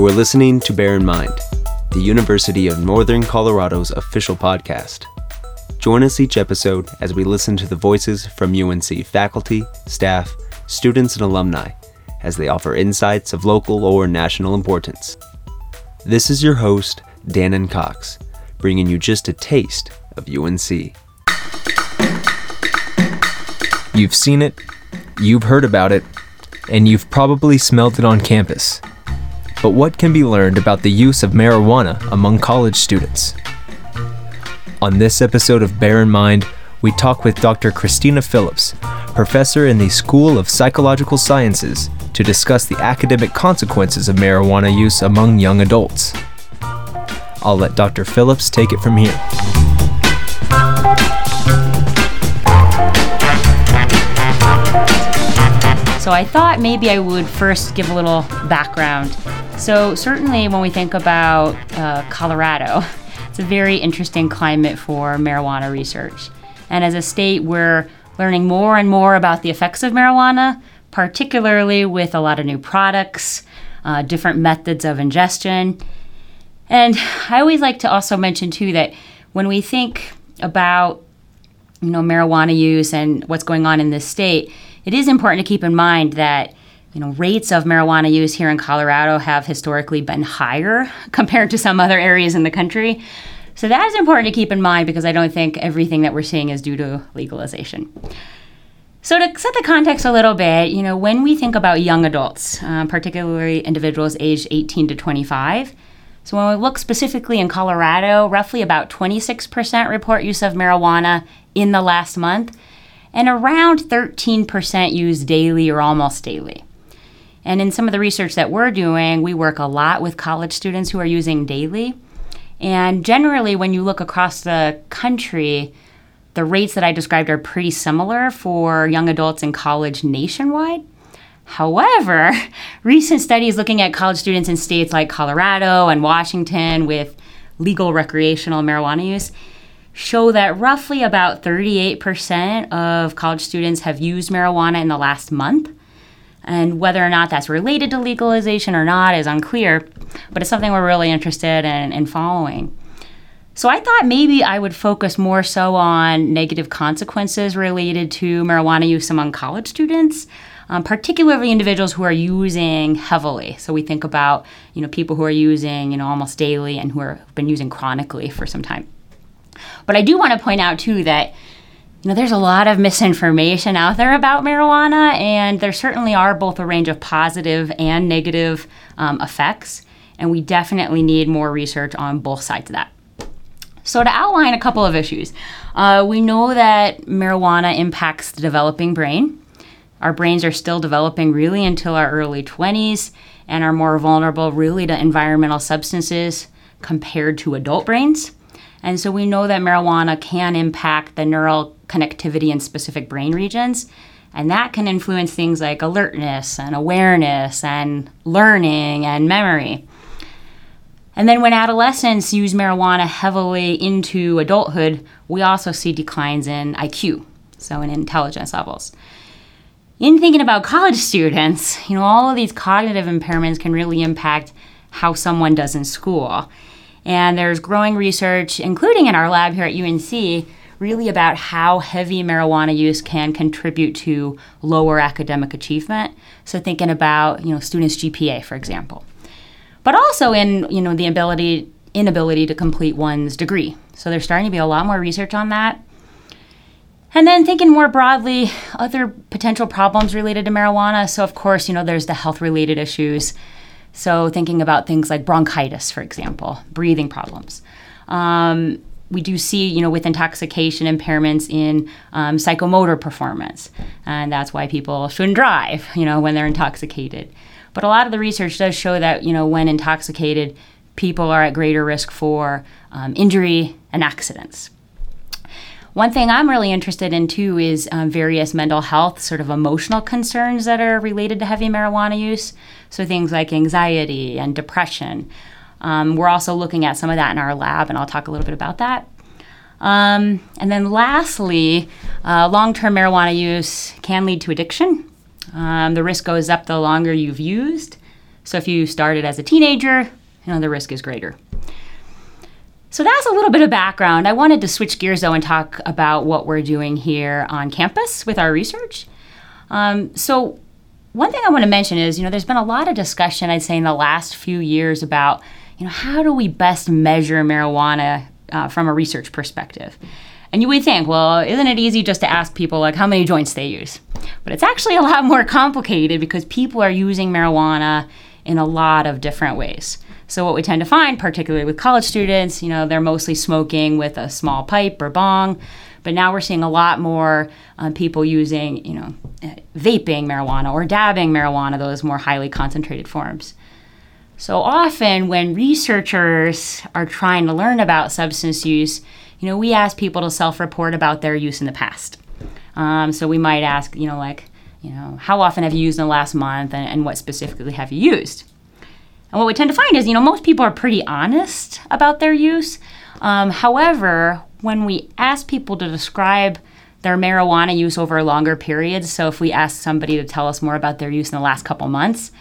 You are listening to Bear in Mind, the University of Northern Colorado's official podcast. Join us each episode as we listen to the voices from UNC faculty, staff, students, and alumni as they offer insights of local or national importance. This is your host, Dannon Cox, bringing you just a taste of UNC. You've seen it, you've heard about it, and you've probably smelled it on campus. But what can be learned about the use of marijuana among college students? On this episode of Bear in Mind, we talk with Dr. Christina Phillips, professor in the School of Psychological Sciences, to discuss the academic consequences of marijuana use among young adults. I'll let Dr. Phillips take it from here. So I thought maybe I would first give a little background. So, certainly, when we think about uh, Colorado, it's a very interesting climate for marijuana research. And as a state, we're learning more and more about the effects of marijuana, particularly with a lot of new products, uh, different methods of ingestion. And I always like to also mention, too, that when we think about you know marijuana use and what's going on in this state, it is important to keep in mind that you know rates of marijuana use here in Colorado have historically been higher compared to some other areas in the country. So that is important to keep in mind because I don't think everything that we're seeing is due to legalization. So to set the context a little bit, you know, when we think about young adults, um, particularly individuals aged 18 to 25, so when we look specifically in Colorado, roughly about 26% report use of marijuana in the last month, and around 13% use daily or almost daily. And in some of the research that we're doing, we work a lot with college students who are using daily. And generally, when you look across the country, the rates that I described are pretty similar for young adults in college nationwide. However, recent studies looking at college students in states like Colorado and Washington with legal recreational marijuana use show that roughly about 38% of college students have used marijuana in the last month. And whether or not that's related to legalization or not is unclear, but it's something we're really interested in, in following. So I thought maybe I would focus more so on negative consequences related to marijuana use among college students, um, particularly individuals who are using heavily. So we think about you know people who are using you know almost daily and who have been using chronically for some time. But I do want to point out too that you know there's a lot of misinformation out there about marijuana, and there certainly are both a range of positive and negative um, effects, and we definitely need more research on both sides of that. So to outline a couple of issues, uh, we know that marijuana impacts the developing brain. Our brains are still developing really until our early 20s and are more vulnerable really to environmental substances compared to adult brains. And so we know that marijuana can impact the neural connectivity in specific brain regions. And that can influence things like alertness and awareness and learning and memory. And then when adolescents use marijuana heavily into adulthood, we also see declines in IQ, so in intelligence levels. In thinking about college students, you know, all of these cognitive impairments can really impact how someone does in school. And there's growing research, including in our lab here at UNC, really about how heavy marijuana use can contribute to lower academic achievement. So thinking about, you know, students' GPA, for example. But also in, you know, the ability inability to complete one's degree. So there's starting to be a lot more research on that. And then thinking more broadly, other potential problems related to marijuana. So of course, you know, there's the health related issues so, thinking about things like bronchitis, for example, breathing problems. Um, we do see, you know, with intoxication impairments in um, psychomotor performance, and that's why people shouldn't drive, you know, when they're intoxicated. But a lot of the research does show that, you know, when intoxicated, people are at greater risk for um, injury and accidents. One thing I'm really interested in too is um, various mental health, sort of emotional concerns that are related to heavy marijuana use. So things like anxiety and depression. Um, we're also looking at some of that in our lab, and I'll talk a little bit about that. Um, and then lastly, uh, long term marijuana use can lead to addiction. Um, the risk goes up the longer you've used. So if you started as a teenager, you know, the risk is greater. So that's a little bit of background. I wanted to switch gears though and talk about what we're doing here on campus with our research. Um, so one thing I want to mention is, you know, there's been a lot of discussion, I'd say, in the last few years about, you know, how do we best measure marijuana uh, from a research perspective? And you would think, well, isn't it easy just to ask people like how many joints they use? But it's actually a lot more complicated because people are using marijuana in a lot of different ways. So what we tend to find, particularly with college students, you know, they're mostly smoking with a small pipe or bong. But now we're seeing a lot more uh, people using, you know, vaping marijuana or dabbing marijuana, those more highly concentrated forms. So often when researchers are trying to learn about substance use, you know, we ask people to self-report about their use in the past. Um, so we might ask, you know, like, you know, how often have you used in the last month and, and what specifically have you used? And what we tend to find is, you know, most people are pretty honest about their use. Um, however, when we ask people to describe their marijuana use over longer periods, so if we ask somebody to tell us more about their use in the last couple months,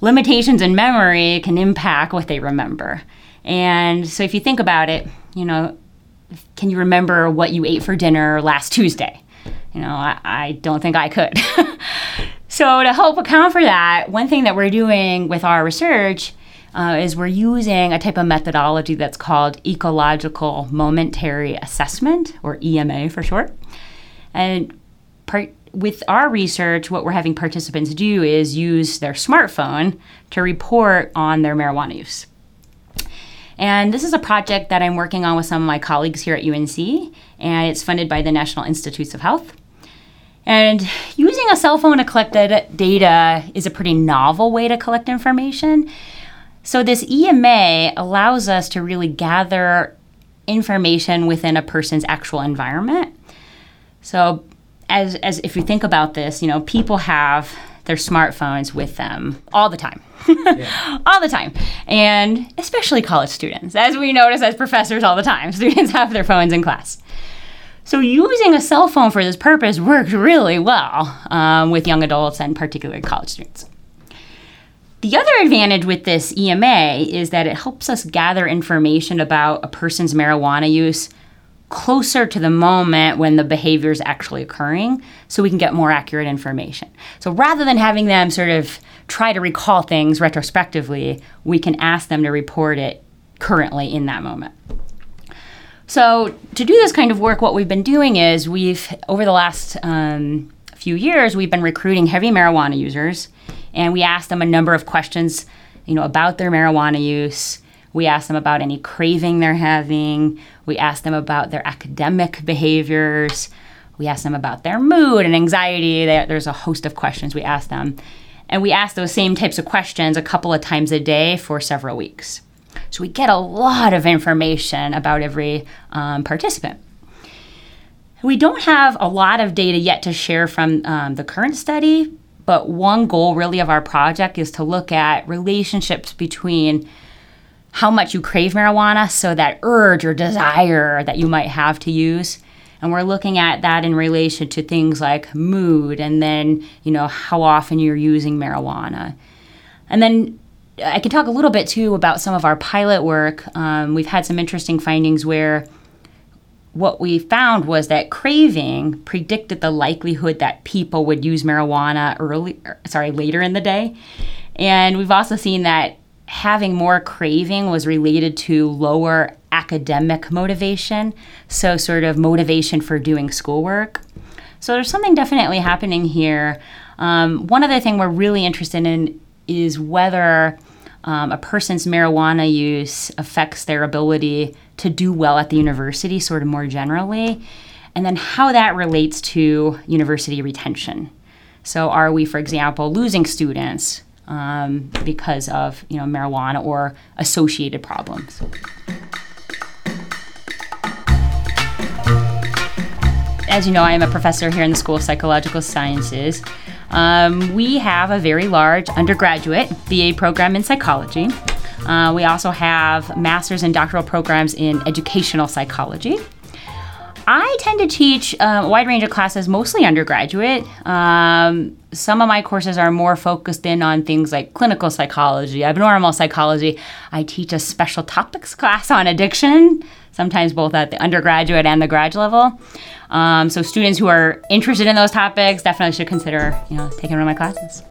limitations in memory can impact what they remember. And so if you think about it, you know, can you remember what you ate for dinner last Tuesday? You know, I, I don't think I could. So, to help account for that, one thing that we're doing with our research uh, is we're using a type of methodology that's called ecological momentary assessment, or EMA for short. And part, with our research, what we're having participants do is use their smartphone to report on their marijuana use. And this is a project that I'm working on with some of my colleagues here at UNC, and it's funded by the National Institutes of Health. And using a cell phone to collect data is a pretty novel way to collect information. So, this EMA allows us to really gather information within a person's actual environment. So, as, as if you think about this, you know, people have their smartphones with them all the time. yeah. All the time. And especially college students. As we notice as professors all the time, students have their phones in class. So using a cell phone for this purpose works really well um, with young adults and particularly college students. The other advantage with this EMA is that it helps us gather information about a person's marijuana use closer to the moment when the behavior is actually occurring so we can get more accurate information. So rather than having them sort of try to recall things retrospectively, we can ask them to report it currently in that moment. So, to do this kind of work, what we've been doing is we've, over the last um, few years, we've been recruiting heavy marijuana users, and we ask them a number of questions, you know, about their marijuana use. We ask them about any craving they're having. We ask them about their academic behaviors. We ask them about their mood and anxiety. There's a host of questions we ask them. And we ask those same types of questions a couple of times a day for several weeks. So we get a lot of information about every um, participant. We don't have a lot of data yet to share from um, the current study, but one goal really of our project is to look at relationships between how much you crave marijuana, so that urge or desire that you might have to use. And we're looking at that in relation to things like mood and then, you know, how often you're using marijuana. And then I can talk a little bit too about some of our pilot work. Um, we've had some interesting findings where what we found was that craving predicted the likelihood that people would use marijuana early, er, sorry, later in the day. And we've also seen that having more craving was related to lower academic motivation, so sort of motivation for doing schoolwork. So there's something definitely happening here. Um, one other thing we're really interested in is whether um, a person's marijuana use affects their ability to do well at the university, sort of more generally, and then how that relates to university retention. So, are we, for example, losing students um, because of you know marijuana or associated problems? As you know, I am a professor here in the School of Psychological Sciences. Um, we have a very large undergraduate BA program in psychology. Uh, we also have master's and doctoral programs in educational psychology. I tend to teach uh, a wide range of classes, mostly undergraduate. Um, some of my courses are more focused in on things like clinical psychology, abnormal psychology. I teach a special topics class on addiction, sometimes both at the undergraduate and the grad level. Um, so students who are interested in those topics definitely should consider, you know, taking one of my classes.